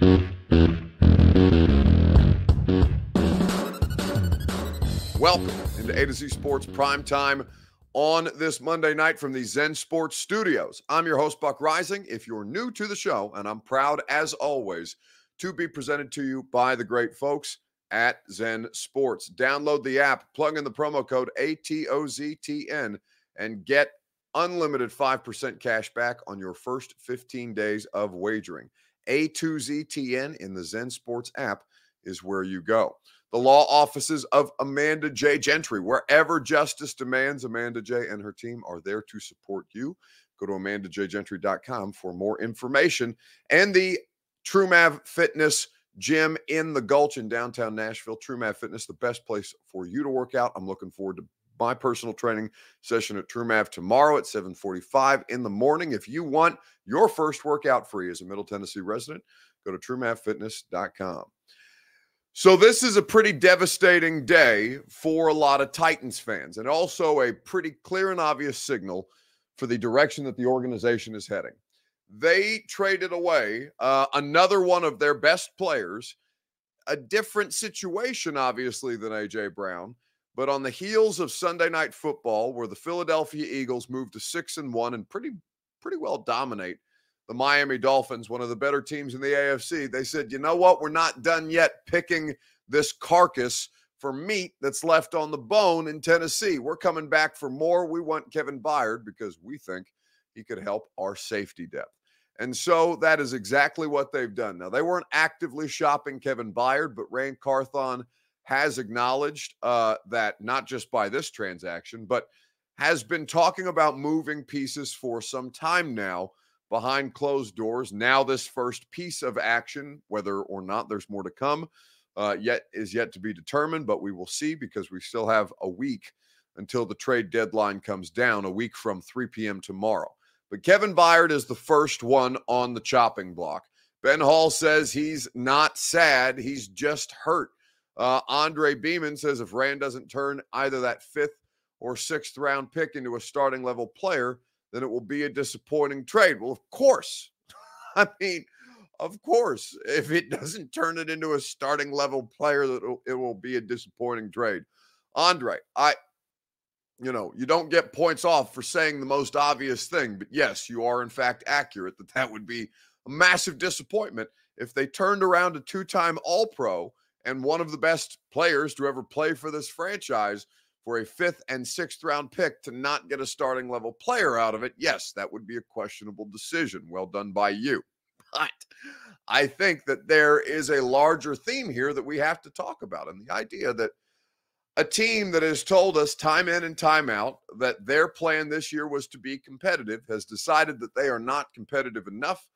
Welcome into A to Z Sports Prime Time on this Monday night from the Zen Sports Studios. I'm your host, Buck Rising. If you're new to the show, and I'm proud as always to be presented to you by the great folks at Zen Sports. Download the app, plug in the promo code ATOZTN, and get unlimited 5% cash back on your first 15 days of wagering. A2ZTN in the Zen Sports app is where you go. The law offices of Amanda J. Gentry, wherever justice demands, Amanda J. and her team are there to support you. Go to amandajgentry.com for more information and the TrueMav Fitness Gym in the Gulch in downtown Nashville. TrueMav Fitness, the best place for you to work out. I'm looking forward to my personal training session at TrueMav tomorrow at 7:45 in the morning. If you want your first workout free as a Middle Tennessee resident, go to truemavfitness.com. So this is a pretty devastating day for a lot of Titans fans and also a pretty clear and obvious signal for the direction that the organization is heading. They traded away uh, another one of their best players, a different situation obviously than AJ Brown, but on the heels of Sunday night football where the Philadelphia Eagles moved to 6 and 1 and pretty pretty well dominate the Miami Dolphins, one of the better teams in the AFC, they said, you know what? We're not done yet picking this carcass for meat that's left on the bone in Tennessee. We're coming back for more. We want Kevin Byard because we think he could help our safety depth. And so that is exactly what they've done. Now, they weren't actively shopping Kevin Byard, but Ran Carthon has acknowledged uh, that not just by this transaction, but has been talking about moving pieces for some time now behind closed doors. Now, this first piece of action, whether or not there's more to come, uh, yet is yet to be determined, but we will see because we still have a week until the trade deadline comes down, a week from 3 p.m. tomorrow. But Kevin Byard is the first one on the chopping block. Ben Hall says he's not sad, he's just hurt. Uh, Andre Beeman says if Ran doesn't turn either that fifth or sixth round pick into a starting level player, then it will be a disappointing trade. Well, of course. I mean, of course, if it doesn't turn it into a starting level player, that it will be a disappointing trade. Andre, I, you know, you don't get points off for saying the most obvious thing, but yes, you are in fact accurate that that would be a massive disappointment if they turned around a two-time All-Pro and one of the best players to ever play for this franchise for a fifth and sixth round pick to not get a starting level player out of it, yes, that would be a questionable decision. Well done by you. But I think that there is a larger theme here that we have to talk about. And the idea that a team that has told us time in and time out that their plan this year was to be competitive has decided that they are not competitive enough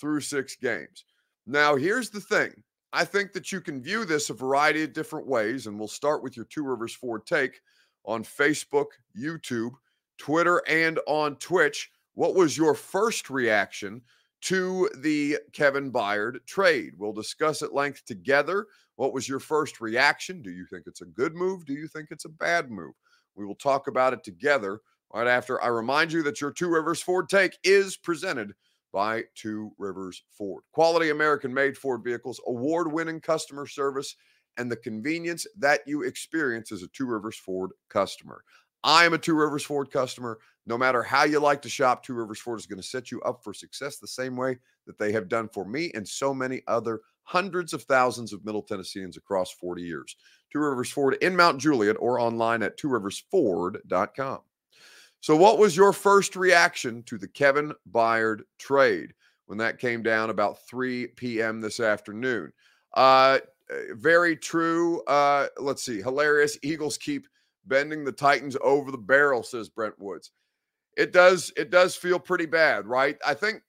through six games. Now, here's the thing I think that you can view this a variety of different ways, and we'll start with your Two Rivers Ford take on Facebook, YouTube, Twitter, and on Twitch. What was your first reaction to the Kevin Byard trade? We'll discuss at length together. What was your first reaction? Do you think it's a good move? Do you think it's a bad move? We will talk about it together right after I remind you that your Two Rivers Ford take is presented by Two Rivers Ford. Quality American made Ford vehicles, award winning customer service and the convenience that you experience as a Two Rivers Ford customer. I am a Two Rivers Ford customer. No matter how you like to shop, Two Rivers Ford is going to set you up for success the same way that they have done for me and so many other hundreds of thousands of Middle Tennesseans across 40 years. Two Rivers Ford in Mount Juliet or online at tworiversford.com. So, what was your first reaction to the Kevin Byard trade when that came down about 3 p.m. this afternoon? Uh, very true. Uh, let's see. Hilarious. Eagles keep bending the Titans over the barrel, says Brent Woods. It does, it does feel pretty bad, right? I think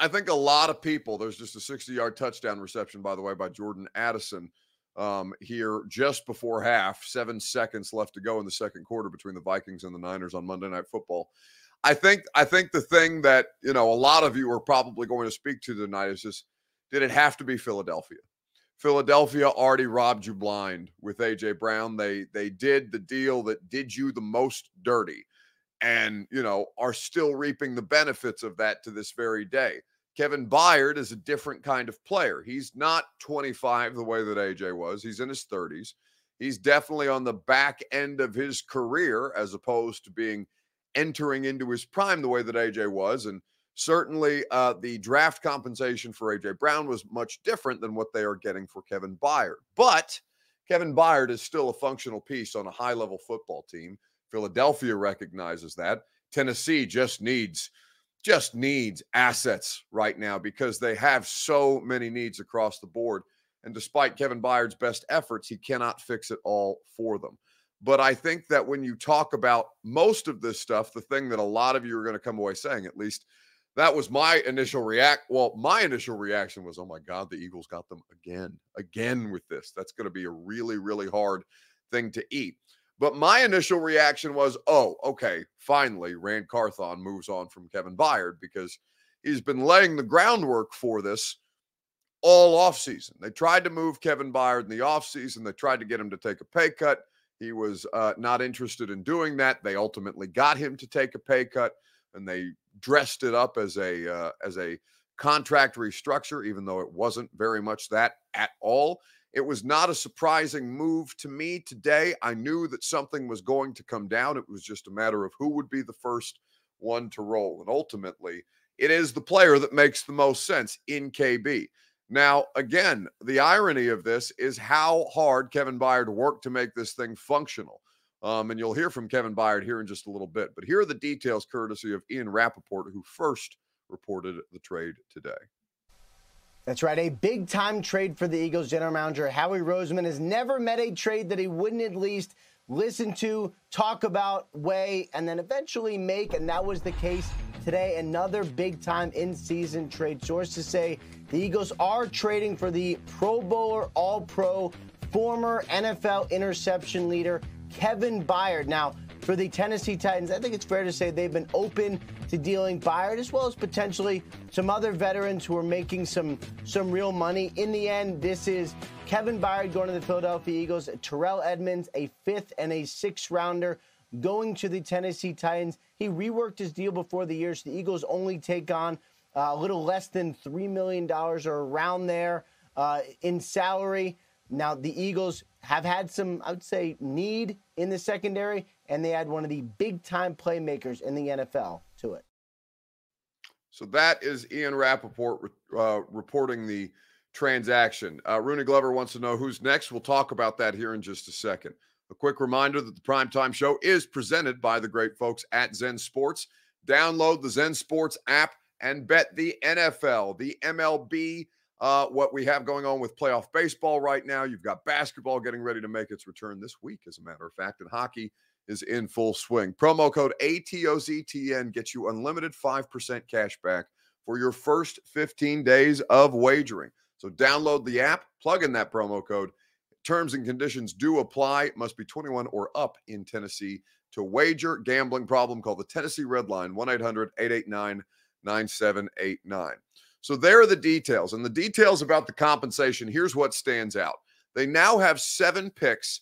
I think a lot of people, there's just a 60 yard touchdown reception, by the way, by Jordan Addison um, here just before half, seven seconds left to go in the second quarter between the Vikings and the Niners on Monday Night Football. I think I think the thing that you know a lot of you are probably going to speak to tonight is just did it have to be Philadelphia? Philadelphia already robbed you blind with AJ Brown. They they did the deal that did you the most dirty and you know are still reaping the benefits of that to this very day. Kevin Byard is a different kind of player. He's not 25 the way that AJ was. He's in his 30s. He's definitely on the back end of his career as opposed to being entering into his prime the way that AJ was and certainly uh, the draft compensation for AJ Brown was much different than what they are getting for Kevin Byard. But Kevin Byard is still a functional piece on a high level football team. Philadelphia recognizes that. Tennessee just needs just needs assets right now because they have so many needs across the board. And despite Kevin Byard's best efforts, he cannot fix it all for them. But I think that when you talk about most of this stuff, the thing that a lot of you are going to come away saying, at least, that was my initial react. Well, my initial reaction was, "Oh my God, the Eagles got them again, again with this. That's going to be a really, really hard thing to eat." But my initial reaction was, "Oh, okay, finally, Ran Carthon moves on from Kevin Byard because he's been laying the groundwork for this all offseason. They tried to move Kevin Byard in the offseason. They tried to get him to take a pay cut. He was uh, not interested in doing that. They ultimately got him to take a pay cut, and they dressed it up as a uh, as a contract restructure, even though it wasn't very much that at all. It was not a surprising move to me today. I knew that something was going to come down. It was just a matter of who would be the first one to roll. And ultimately, it is the player that makes the most sense in KB. Now, again, the irony of this is how hard Kevin Byard worked to make this thing functional. Um, and you'll hear from Kevin Byard here in just a little bit. But here are the details, courtesy of Ian Rapoport, who first reported the trade today. That's right. A big time trade for the Eagles general manager. Howie Roseman has never met a trade that he wouldn't at least listen to, talk about, weigh, and then eventually make. And that was the case today. Another big time in season trade. Sources say the Eagles are trading for the Pro Bowler, All Pro, former NFL interception leader Kevin Byard. Now, for the Tennessee Titans, I think it's fair to say they've been open to dealing Byard as well as potentially some other veterans who are making some some real money. In the end, this is Kevin Byard going to the Philadelphia Eagles, Terrell Edmunds, a fifth and a sixth rounder going to the Tennessee Titans. He reworked his deal before the year, so the Eagles only take on uh, a little less than $3 million or around there uh, in salary. Now, the Eagles have had some, I would say, need in the secondary, and they add one of the big time playmakers in the NFL to it. So that is Ian Rapoport uh, reporting the transaction. Uh, Rooney Glover wants to know who's next. We'll talk about that here in just a second. A quick reminder that the primetime show is presented by the great folks at Zen Sports. Download the Zen Sports app and bet the NFL, the MLB, uh, what we have going on with playoff baseball right now. You've got basketball getting ready to make its return this week, as a matter of fact, and hockey is in full swing. Promo code ATOZTN gets you unlimited 5% cash back for your first 15 days of wagering. So download the app, plug in that promo code. Terms and conditions do apply. Must be 21 or up in Tennessee to wager. Gambling problem, call the Tennessee Red Line 1 800 889 9789. So there are the details. And the details about the compensation here's what stands out. They now have seven picks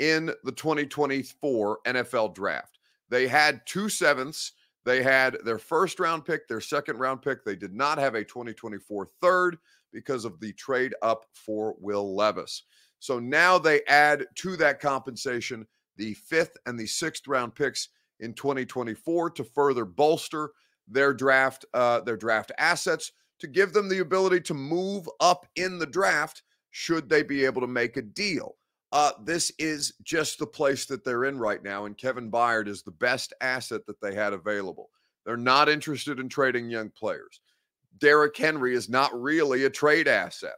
in the 2024 NFL draft. They had two sevenths. They had their first round pick, their second round pick. They did not have a 2024 third because of the trade up for Will Levis. So now they add to that compensation the fifth and the sixth round picks in 2024 to further bolster their draft uh, their draft assets to give them the ability to move up in the draft should they be able to make a deal. Uh, this is just the place that they're in right now, and Kevin Byard is the best asset that they had available. They're not interested in trading young players. Derrick Henry is not really a trade asset.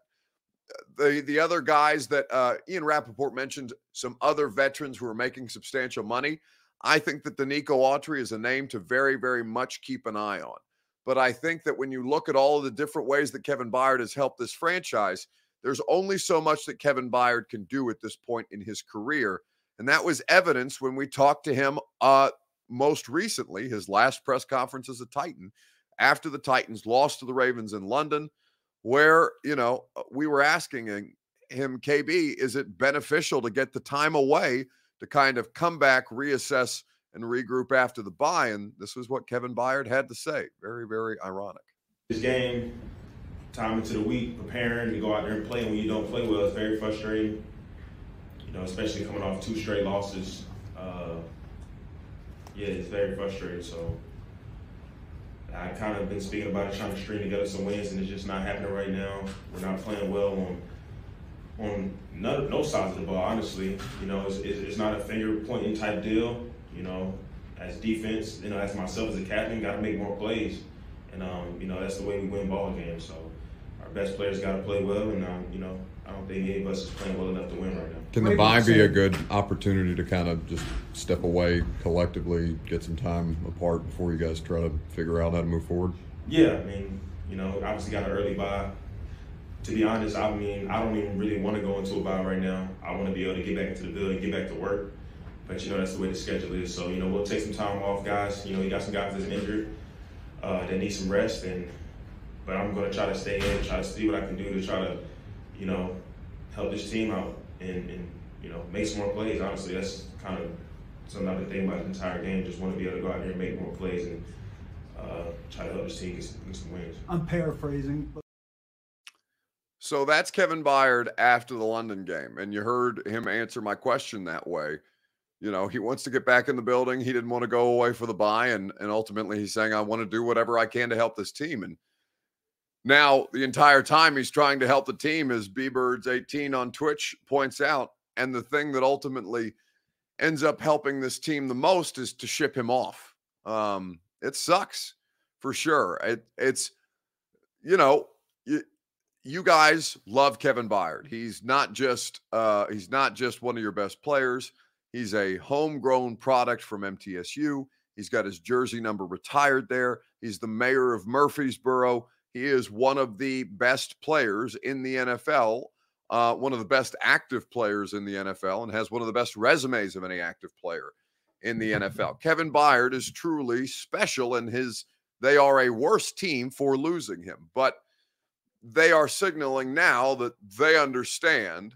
The the other guys that uh, Ian Rapoport mentioned, some other veterans who are making substantial money. I think that Denico Autry is a name to very, very much keep an eye on. But I think that when you look at all of the different ways that Kevin Byard has helped this franchise, there's only so much that Kevin Byard can do at this point in his career. And that was evidence when we talked to him uh, most recently, his last press conference as a Titan, after the Titans lost to the Ravens in London, where, you know, uh, we were asking him, KB, is it beneficial to get the time away to kind of come back, reassess, and regroup after the bye? And this was what Kevin Byard had to say. Very, very ironic. This game, time into the week, preparing to go out there and play, and when you don't play well, it's very frustrating. You know, especially coming off two straight losses. Uh, yeah, it's very frustrating. So I kind of been speaking about it, trying to string together some wins, and it's just not happening right now. We're not playing well on on none, no sides of the ball. Honestly, you know, it's, it's, it's not a finger pointing type deal. You know, as defense, you know, as myself as a captain, got to make more plays, and um, you know that's the way we win ball games. So best players got to play well, and um, you know, I don't think any of us is playing well enough to win right now. Can the bye be a good opportunity to kind of just step away collectively, get some time apart before you guys try to figure out how to move forward? Yeah, I mean, you know, obviously got an early bye. To be honest, I mean, I don't even really want to go into a bye right now. I want to be able to get back into the building, get back to work. But you know, that's the way the schedule is. So you know, we'll take some time off, guys. You know, you got some guys that's injured uh, that need some rest, and but I'm going to try to stay in, try to see what I can do to try to, you know, help this team out and, and you know make some more plays. Honestly, that's kind of another thing about the entire game. Just want to be able to go out there and make more plays and uh, try to help this team get some, get some wins. I'm paraphrasing. But- so that's Kevin Byard after the London game, and you heard him answer my question that way. You know, he wants to get back in the building. He didn't want to go away for the bye, and and ultimately he's saying, "I want to do whatever I can to help this team." And now, the entire time he's trying to help the team, as B-Birds18 on Twitch points out. And the thing that ultimately ends up helping this team the most is to ship him off. Um, it sucks for sure. It, it's, you know, you, you guys love Kevin Byard. He's not just uh, he's not just one of your best players. He's a homegrown product from MTSU. He's got his jersey number retired there. He's the mayor of Murfreesboro. He is one of the best players in the NFL, uh, one of the best active players in the NFL, and has one of the best resumes of any active player in the NFL. Kevin Byard is truly special, and his they are a worse team for losing him, but they are signaling now that they understand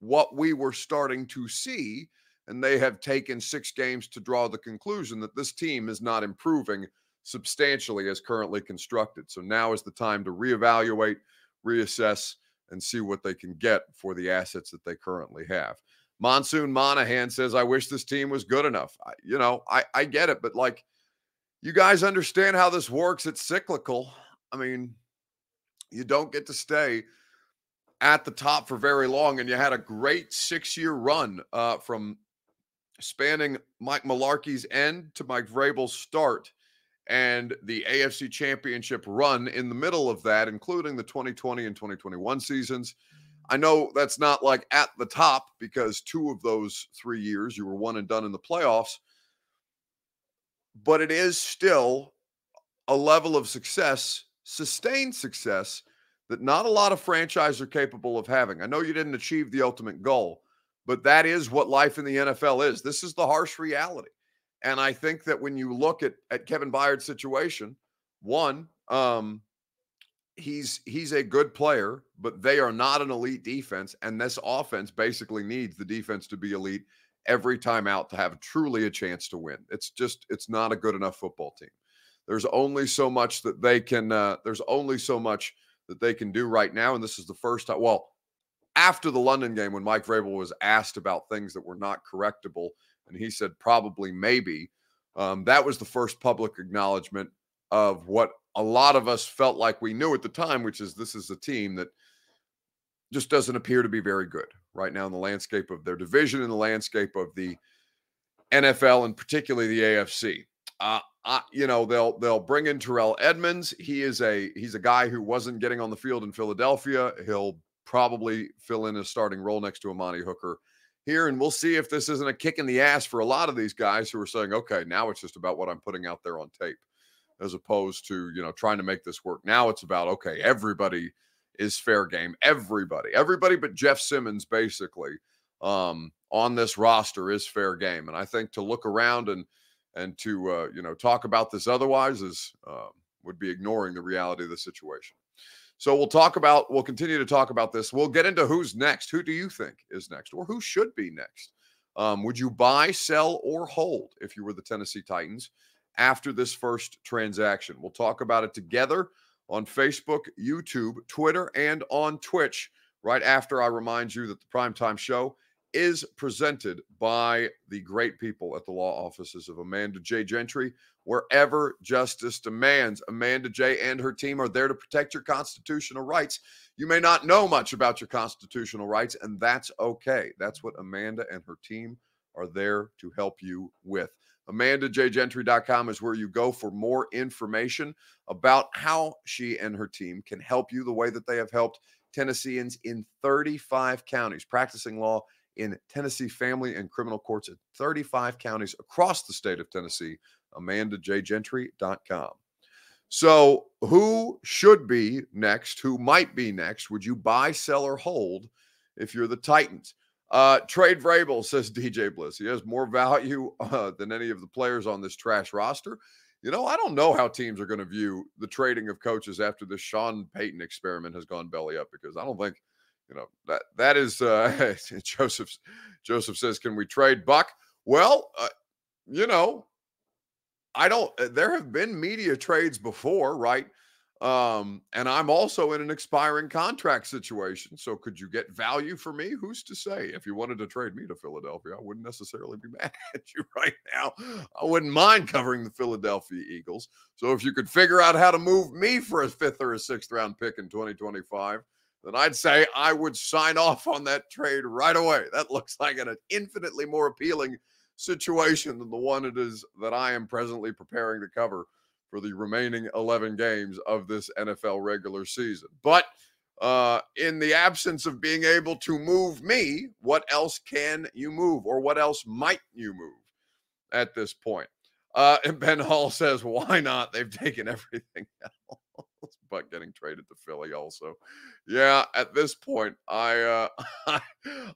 what we were starting to see, and they have taken six games to draw the conclusion that this team is not improving substantially as currently constructed. So now is the time to reevaluate, reassess, and see what they can get for the assets that they currently have. Monsoon Monahan says, I wish this team was good enough. I, you know, I, I get it, but like, you guys understand how this works. It's cyclical. I mean, you don't get to stay at the top for very long. And you had a great six year run uh, from spanning Mike Mularkey's end to Mike Vrabel's start and the AFC Championship run in the middle of that, including the 2020 and 2021 seasons. I know that's not like at the top because two of those three years you were one and done in the playoffs, but it is still a level of success, sustained success, that not a lot of franchises are capable of having. I know you didn't achieve the ultimate goal, but that is what life in the NFL is. This is the harsh reality. And I think that when you look at at Kevin Byard's situation, one, um, he's he's a good player, but they are not an elite defense, and this offense basically needs the defense to be elite every time out to have truly a chance to win. It's just it's not a good enough football team. There's only so much that they can. Uh, there's only so much that they can do right now, and this is the first time. Well, after the London game, when Mike Vrabel was asked about things that were not correctable and he said probably maybe. Um, that was the first public acknowledgement of what a lot of us felt like we knew at the time, which is this is a team that just doesn't appear to be very good right now in the landscape of their division, in the landscape of the NFL, and particularly the AFC. Uh, I, you know they'll they'll bring in Terrell Edmunds. He is a he's a guy who wasn't getting on the field in Philadelphia. He'll probably fill in a starting role next to Amani Hooker here, and we'll see if this isn't a kick in the ass for a lot of these guys who are saying, okay, now it's just about what I'm putting out there on tape. as opposed to, you know, trying to make this work. Now it's about, okay, everybody is fair game. Everybody, everybody but Jeff Simmons, basically, um, on this roster is fair game. And I think to look around and, and to, uh, you know, talk about this otherwise is, uh, would be ignoring the reality of the situation. So we'll talk about, we'll continue to talk about this. We'll get into who's next. Who do you think is next or who should be next? Um, would you buy, sell, or hold if you were the Tennessee Titans after this first transaction? We'll talk about it together on Facebook, YouTube, Twitter, and on Twitch right after I remind you that the primetime show is presented by the great people at the law offices of Amanda J. Gentry. Wherever justice demands, Amanda J. and her team are there to protect your constitutional rights. You may not know much about your constitutional rights, and that's okay. That's what Amanda and her team are there to help you with. AmandaJGentry.com is where you go for more information about how she and her team can help you the way that they have helped Tennesseans in 35 counties practicing law in Tennessee family and criminal courts in 35 counties across the state of Tennessee. AmandaJGentry.com. So, who should be next? Who might be next? Would you buy, sell, or hold if you're the Titans? Uh, trade Vrabel, says DJ Bliss. He has more value uh, than any of the players on this trash roster. You know, I don't know how teams are going to view the trading of coaches after the Sean Payton experiment has gone belly up because I don't think, you know, that that is uh, Joseph. Joseph says, "Can we trade Buck?" Well, uh, you know, I don't. Uh, there have been media trades before, right? Um, and I'm also in an expiring contract situation. So could you get value for me? Who's to say? If you wanted to trade me to Philadelphia, I wouldn't necessarily be mad at you right now. I wouldn't mind covering the Philadelphia Eagles. So if you could figure out how to move me for a fifth or a sixth round pick in 2025, then I'd say I would sign off on that trade right away. That looks like an infinitely more appealing situation than the one it is that I am presently preparing to cover for the remaining 11 games of this NFL regular season. But uh, in the absence of being able to move me, what else can you move or what else might you move at this point? Uh, and Ben Hall says, why not? They've taken everything else, but getting traded to Philly also. Yeah, at this point, I, uh,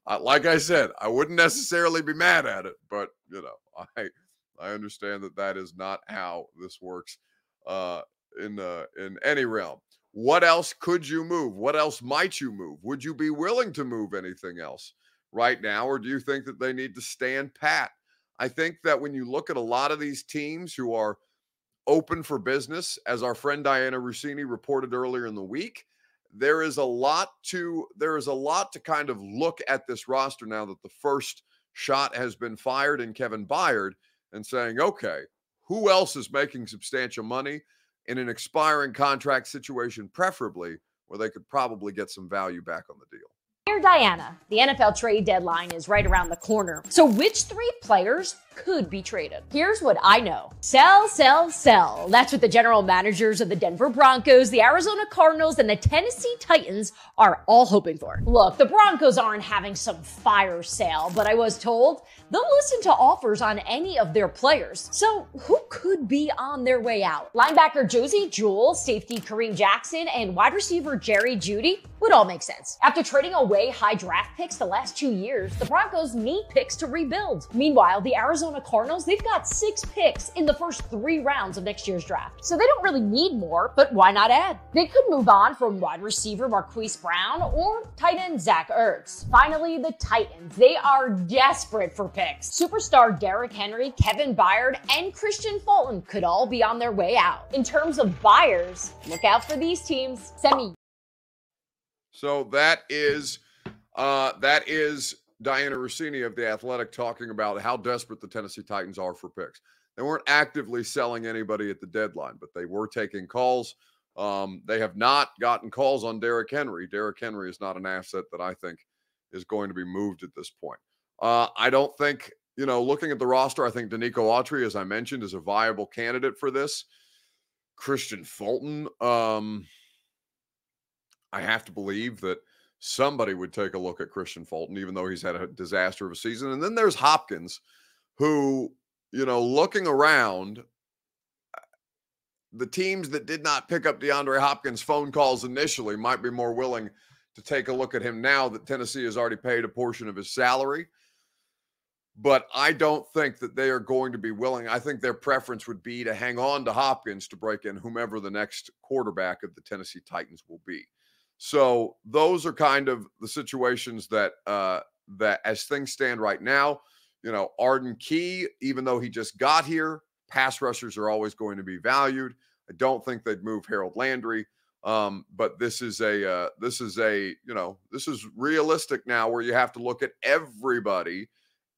I, like I said, I wouldn't necessarily be mad at it, but you know, I, I understand that that is not how this works uh, in uh, in any realm. What else could you move? What else might you move? Would you be willing to move anything else right now, or do you think that they need to stand pat? I think that when you look at a lot of these teams who are open for business, as our friend Dianna Russini reported earlier in the week, there is a lot to there is a lot to kind of look at this roster now that the first shot has been fired in Kevin Byard and saying, okay, who else is making substantial money in an expiring contract situation, preferably where they could probably get some value back on the deal? Dear Dianna, the NFL trade deadline is right around the corner. So, which three players could be traded. Here's what I know. Sell, sell, sell. That's what the general managers of the Denver Broncos, the Arizona Cardinals, and the Tennessee Titans are all hoping for. Look, the Broncos aren't having some fire sale, but I was told they'll listen to offers on any of their players. So who could be on their way out? Linebacker Josey Jewell, safety Kareem Jackson, and wide receiver Jerry Jeudy would all make sense. After trading away high draft picks the last two years, the Broncos need picks to rebuild. Meanwhile, the Arizona Cardinals, they've got six picks in the first three rounds of next year's draft. So they don't really need more, but why not add? They could move on from wide receiver Marquise Brown or tight end Zach Ertz. Finally, the Titans. They are desperate for picks. Superstar Derrick Henry, Kevin Byard, and Kristian Fulton could all be on their way out. In terms of buyers, look out for these teams. Semi. So that is uh that is Dianna Russini of The Athletic talking about how desperate the Tennessee Titans are for picks. They weren't actively selling anybody at the deadline, but they were taking calls. Um, they have not gotten calls on Derrick Henry. Derrick Henry is not an asset that I think is going to be moved at this point. Uh, I don't think, you know, looking at the roster, I think Denico Autry, as I mentioned, is a viable candidate for this. Kristian Fulton, um, I have to believe that – somebody would take a look at Kristian Fulton, even though he's had a disaster of a season. And then there's Hopkins, who, you know, looking around, uh, the teams that did not pick up DeAndre Hopkins' phone calls initially might be more willing to take a look at him now that Tennessee has already paid a portion of his salary. But I don't think that they are going to be willing. I think their preference would be to hang on to Hopkins to break in whomever the next quarterback of the Tennessee Titans will be. So those are kind of the situations that uh, that as things stand right now, you know, Arden Key, even though he just got here, pass rushers are always going to be valued. I don't think they'd move Harold Landry. Um, but this is a uh, this is a you know this is realistic now where you have to look at everybody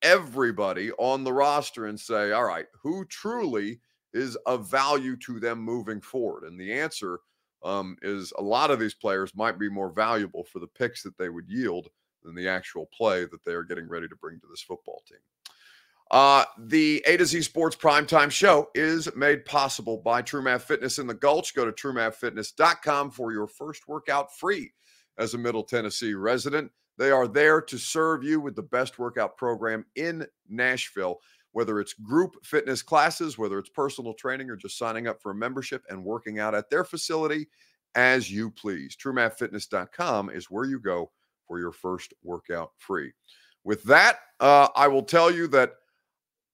everybody on the roster and say all right who truly is of value to them moving forward and the answer um, is a lot of these players might be more valuable for the picks that they would yield than the actual play that they are getting ready to bring to this football team. Uh, the A to Z Sports Primetime Show is made possible by TrueMath Fitness in the Gulch. Go to truemathfitness.com for your first workout free as a Middle Tennessee resident. They are there to serve you with the best workout program in Nashville, whether it's group fitness classes, whether it's personal training, or just signing up for a membership and working out at their facility as you please. TrueMathFitness.com is where you go for your first workout free. With that, uh, I will tell you that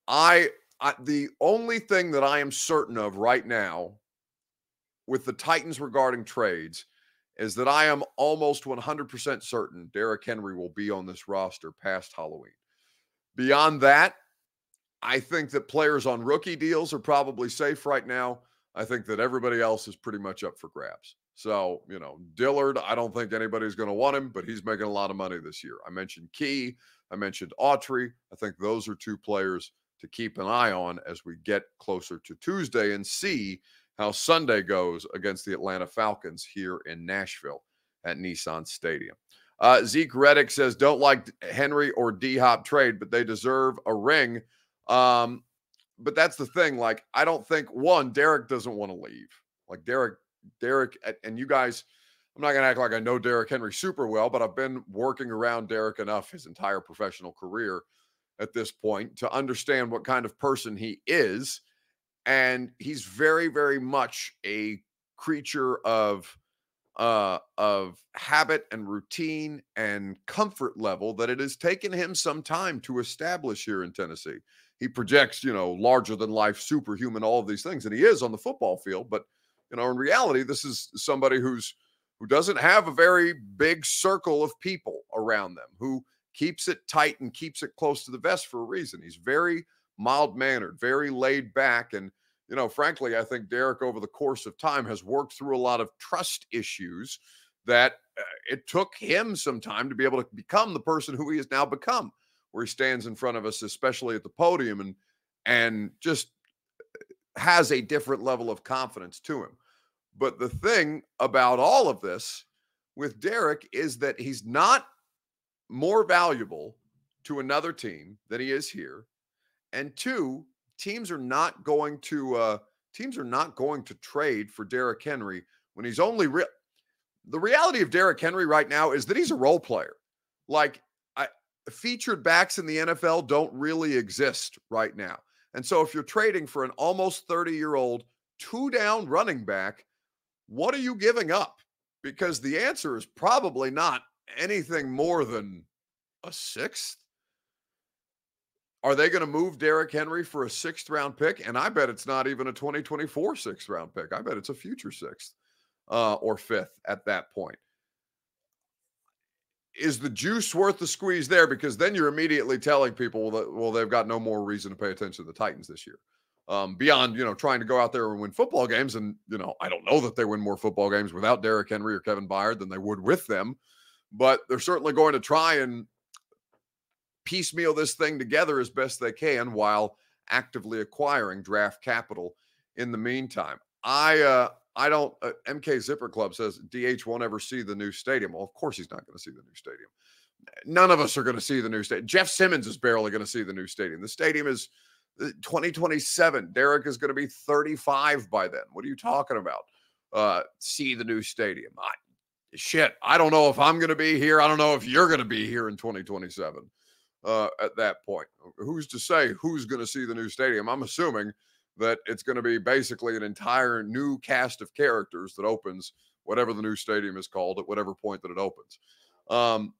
I, I the only thing that I am certain of right now with the Titans regarding trades is that I am almost 100% certain Derrick Henry will be on this roster past Halloween. Beyond that, I think that players on rookie deals are probably safe right now. I think that everybody else is pretty much up for grabs. So, you know, Dillard, I don't think anybody's going to want him, but he's making a lot of money this year. I mentioned Key, I mentioned Autry. I think those are two players to keep an eye on as we get closer to Tuesday and see how Sunday goes against the Atlanta Falcons here in Nashville at Nissan Stadium. Uh, Zeke Reddick says, don't like Henry or D Hop trade, but they deserve a ring. Um, but that's the thing. Like, I don't think one, Derrick doesn't want to leave. Like, Derrick, Derrick, and you guys, I'm not going to act like I know Derrick Henry super well, but I've been working around Derrick enough his entire professional career at this point to understand what kind of person he is. And he's very, very much a creature of uh of habit and routine and comfort level that it has taken him some time to establish here in Tennessee. He projects, you know, larger than life, superhuman, all of these things, and he is on the football field. But you know, in reality, this is somebody who's who doesn't have a very big circle of people around them, who keeps it tight and keeps it close to the vest for a reason. He's very mild mannered, very laid back. And, you know, frankly, I think Derrick over the course of time has worked through a lot of trust issues that uh, it took him some time to be able to become the person who he has now become, where he stands in front of us, especially at the podium and, and just uh, has a different level of confidence to him. But the thing about all of this with Derrick is that he's not more valuable to another team than he is here. And two, teams are not going to uh, teams are not going to trade for Derrick Henry when he's only real. The reality of Derrick Henry right now is that he's a role player. Like featured backs in the NFL don't really exist right now. And so if you're trading for an almost 30 year old two down running back, what are you giving up? Because the answer is probably not anything more than a sixth? Are they going to move Derrick Henry for a sixth round pick? And I bet it's not even a 2024 sixth round pick. I bet it's a future sixth uh, or fifth at that point. Is the juice worth the squeeze there? Because then you're immediately telling people that, well, they've got no more reason to pay attention to the Titans this year. Um, beyond, you know, trying to go out there and win football games. And, you know, I don't know that they win more football games without Derrick Henry or Kevin Byard than they would with them but they're certainly going to try and piecemeal this thing together as best they can while actively acquiring draft capital in the meantime. I uh I don't uh, MK Zipper Club says DH won't ever see the new stadium. Well, of course he's not going to see the new stadium. None of us are going to see the new stadium. Jeff Simmons is barely going to see the new stadium. The stadium is uh, 2027. Derrick is going to be 35 by then. What are you talking about? Uh, see the new stadium. I, shit, I don't know if I'm going to be here. I don't know if you're going to be here in 2027 uh, at that point. Who's to say who's going to see the new stadium? I'm assuming that it's going to be basically an entire new cast of characters that opens whatever the new stadium is called at whatever point that it opens. Um,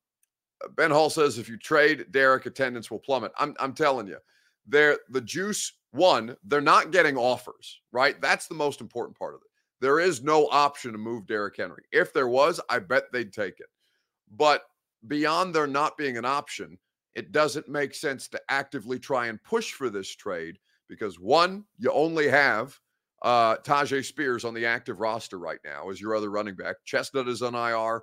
ben Hall says if you trade Derrick, attendance will plummet. I'm, I'm telling you, they're, the juice one, they're not getting offers, right? That's the most important part of it. There is no option to move Derrick Henry. If there was, I bet they'd take it. But beyond there not being an option, it doesn't make sense to actively try and push for this trade because one, you only have uh, Tyjae Spears on the active roster right now as your other running back. Chestnut is on IR.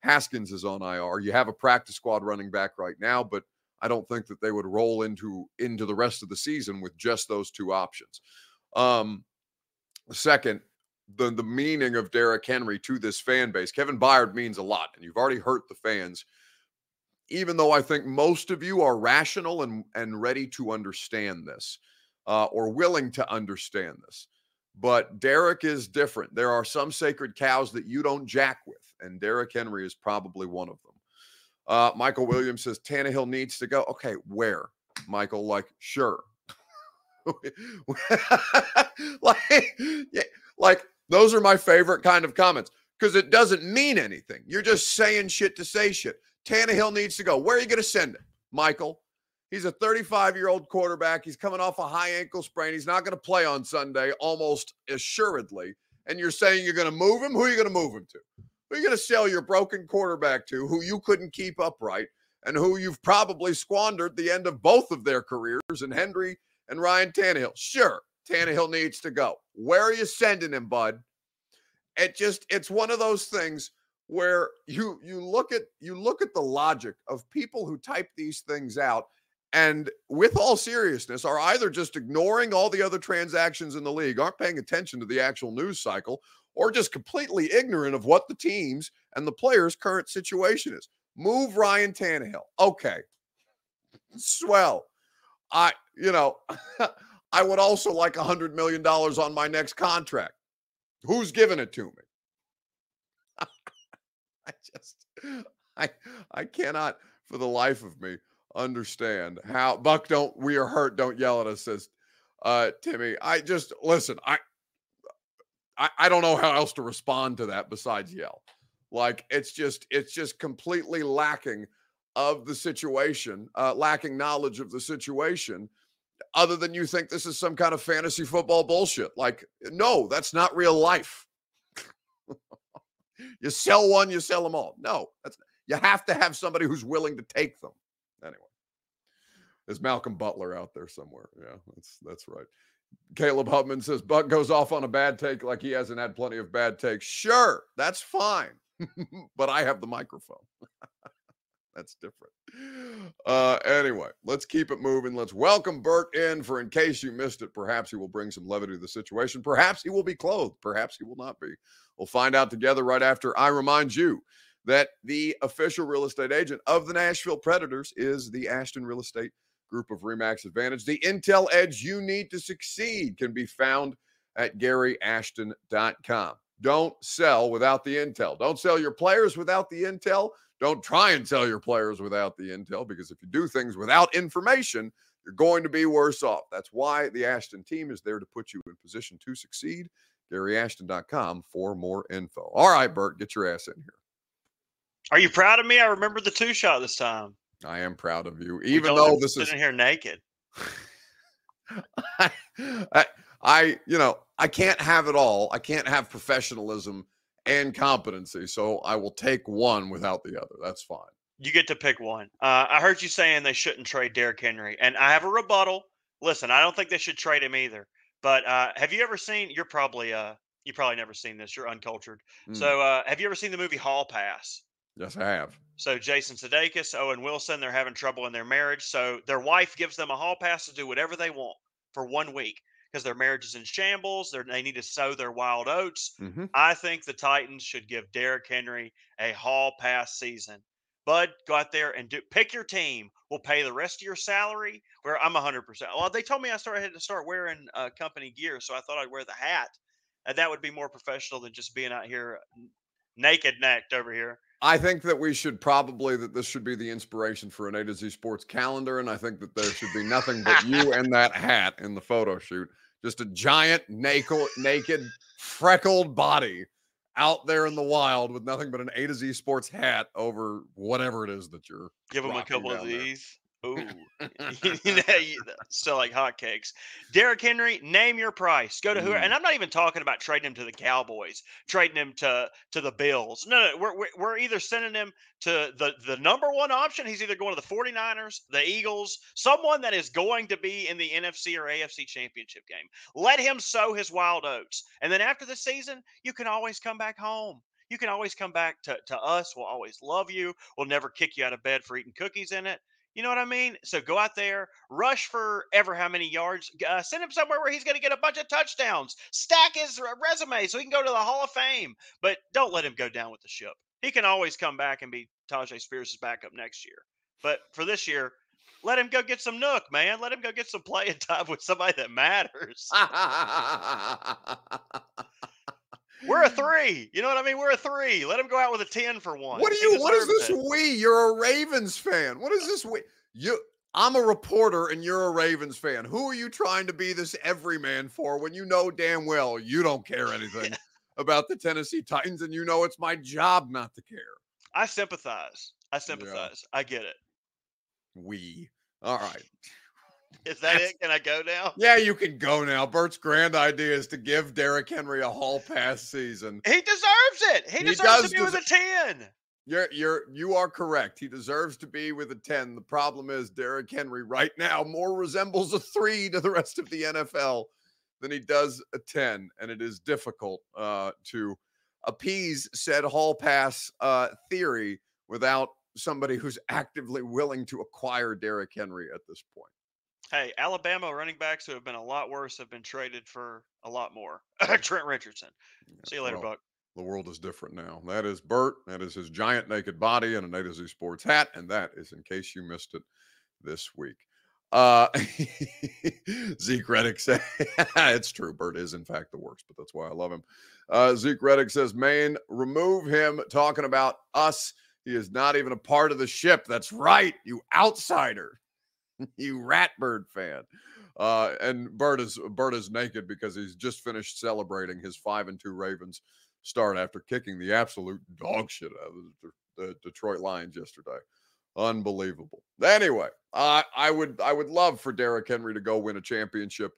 Haskins is on IR. You have a practice squad running back right now, but I don't think that they would roll into into the rest of the season with just those two options. Um, second, the the meaning of Derrick Henry to this fan base. Kevin Byard means a lot, and you've already hurt the fans. Even though I think most of you are rational and and ready to understand this, uh, or willing to understand this, but Derrick is different. There are some sacred cows that you don't jack with, and Derrick Henry is probably one of them. Uh, Michael Williams says Tannehill needs to go. Okay, where, Michael? Like, sure. like, yeah, like those are my favorite kind of comments because it doesn't mean anything. You're just saying shit to say shit. Tannehill needs to go. Where are you going to send him, Michael? He's a 35 year old quarterback. He's coming off a high ankle sprain. He's not going to play on Sunday, almost assuredly. And you're saying you're going to move him? Who are you going to move him to? Who are you going to sell your broken quarterback to, who you couldn't keep upright, and who you've probably squandered the end of both of their careers, and Henry and Ryan Tannehill? Sure, Tannehill needs to go. Where are you sending him, bud? It just it's one of those things where you you look at you look at the logic of people who type these things out and with all seriousness are either just ignoring all the other transactions in the league aren't paying attention to the actual news cycle or just completely ignorant of what the teams and the players current situation is. Move ryan Tannehill. okay. Swell. I you know i would also like a hundred million dollars on my next contract. Who's giving it to me? I just i i cannot for the life of me understand how Buck don't we are hurt. Don't yell at us, says uh Timmy. I just listen, I I, I don't know how else to respond to that besides yell. Like it's just it's just completely lacking of the situation, uh, lacking knowledge of the situation, other than you think this is some kind of fantasy football bullshit. Like, no, that's not real life. you sell one, you sell them all. No, that's you have to have somebody who's willing to take them. Anyway, there's Malcolm Butler out there somewhere. Yeah, that's that's right. Caleb Hubman says Buck goes off on a bad take like he hasn't had plenty of bad takes. Sure, that's fine, but I have the microphone. that's different. Uh, anyway, let's keep it moving. Let's welcome Bert in for in case you missed it. Perhaps he will bring some levity to the situation. Perhaps he will be clothed. Perhaps he will not be. We'll find out together right after I remind you that the official real estate agent of the Nashville Predators is the Ashton Real Estate Group of Remax Advantage. The intel edge you need to succeed can be found at GaryAshton.com. Don't sell without the intel. Don't sell your players without the intel. Don't try and sell your players without the intel because if you do things without information, you're going to be worse off. That's why the Ashton team is there to put you in position to succeed. GaryAshton.com for more info. All right, Bert, get your ass in here. Are you proud of me? I remember the two shot this time. I am proud of you, even though this is in here naked. I, I, I, you know, I can't have it all. I can't have professionalism and competency, so I will take one without the other. That's fine. You get to pick one. Uh, I heard you saying they shouldn't trade Derrick Henry, and I have a rebuttal. Listen, I don't think they should trade him either. But uh, have you ever seen? You're probably uh, you probably never seen this. You're uncultured. Mm. So uh, have you ever seen the movie Hall Pass? Yes, I have. So Jason Sudeikis, Owen Wilson, they're having trouble in their marriage. So their wife gives them a hall pass to do whatever they want for one week because their marriage is in shambles. They're, they need to sow their wild oats. Mm-hmm. I think the Titans should give Derrick Henry a hall pass season. Bud, go out there and do pick your team. We'll pay the rest of your salary. Where I'm 100. percent Well, they told me I started had to start wearing uh, company gear, so I thought I'd wear the hat, and that would be more professional than just being out here naked necked over here. I think that we should probably that this should be the inspiration for an A to Z Sports calendar, and I think that there should be nothing but you and that hat in the photo shoot just a giant naked, naked, freckled body out there in the wild with nothing but an A to Z sports hat over whatever it is that you're. Give him a couple of down there. these. Ooh, you know, you- sell like hotcakes. Derrick Henry, name your price. Go to who, Mm. and I'm not even talking about trading him to the Cowboys, trading him to to the Bills. No, no, we're we're, we're either sending him to the the number one option. He's either going to the 49ers, the Eagles, someone that is going to be in the NFC or AFC championship game. Let him sow his wild oats, and then after the season, you can always come back home. You can always come back to, to us. We'll always love you. We'll never kick you out of bed for eating cookies in it. You know what I mean? So go out there, rush for ever how many yards. Uh, send him somewhere where he's going to get a bunch of touchdowns. Stack his resume so he can go to the Hall of Fame. But don't let him go down with the ship. He can always come back and be Tyjae Spears' backup next year. But for this year, let him go get some nook, man. Let him go get some playing time with somebody that matters. We're a three. You know what I mean? We're a three. Let him go out with a 10 for one. What are He you? What is this? it. We? You're a Ravens fan. What is this? We? You? I'm a reporter and you're a Ravens fan. Who are you trying to be this everyman for when you know damn well you don't care anything about the Tennessee Titans and you know it's my job not to care? I sympathize. I sympathize. I get it. We. All right. Is that That's- it? Can I go now? Yeah, you can go now. Bert's grand idea is to give Derrick Henry a hall pass season. He deserves it. He, He deserves to be with a 10. You're you're you are correct. He deserves to be with a 10. The problem is Derrick Henry right now more resembles a 3 to the rest of the NFL than he does a 10 and it is difficult uh to appease said hall pass uh theory without somebody who's actively willing to acquire Derrick Henry at this point. Hey, Alabama running backs who have been a lot worse have been traded for a lot more. Trent Richardson. See you later, well, Buck. The world is different now. That is Bert. That is his giant naked body and an A to Z Sports hat. And that is in case you missed it this week. Uh, Zeke Reddick said, it's true. Bert is, in fact, the worst, but that's why I love him. Uh, Zeke Reddick says, Maine, remove him talking about us. He is not even a part of the ship. That's right, you outsider, you Ratbird fan. Uh, and Bird is Bert is naked because he's just finished celebrating his five and two Ravens start after kicking the absolute dog shit out of the, Detroit Lions yesterday. Unbelievable. Anyway, uh, I would I would love for Derrick Henry to go win a championship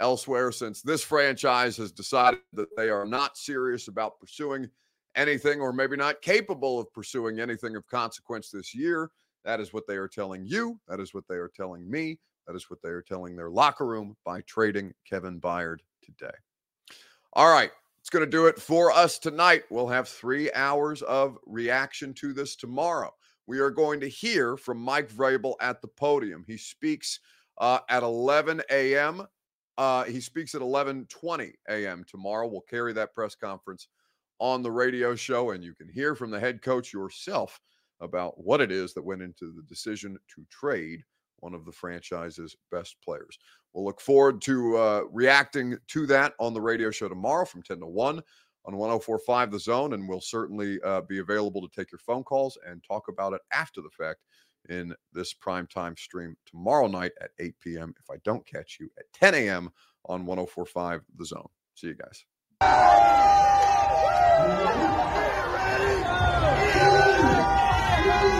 elsewhere since this franchise has decided that they are not serious about pursuing anything or maybe not capable of pursuing anything of consequence this year. That is what they are telling you. That is what they are telling me. That is what they are telling their locker room by trading Kevin Byard today. All right. It's going to do it for us tonight. We'll have three hours of reaction to this tomorrow. We are going to hear from Mike Vrabel at the podium. He speaks uh, at 11 a.m. Uh, he speaks at 11:20 a.m. tomorrow. We'll carry that press conference on the radio show, and you can hear from the head coach yourself about what it is that went into the decision to trade one of the franchise's best players. We'll look forward to uh, reacting to that on the radio show tomorrow from 10 to 1 on 1045 The Zone. And we'll certainly uh, be available to take your phone calls and talk about it after the fact in this primetime stream tomorrow night at 8 p.m. If I don't catch you at 10 a.m. on 1045 The Zone. See you guys. Hallelujah.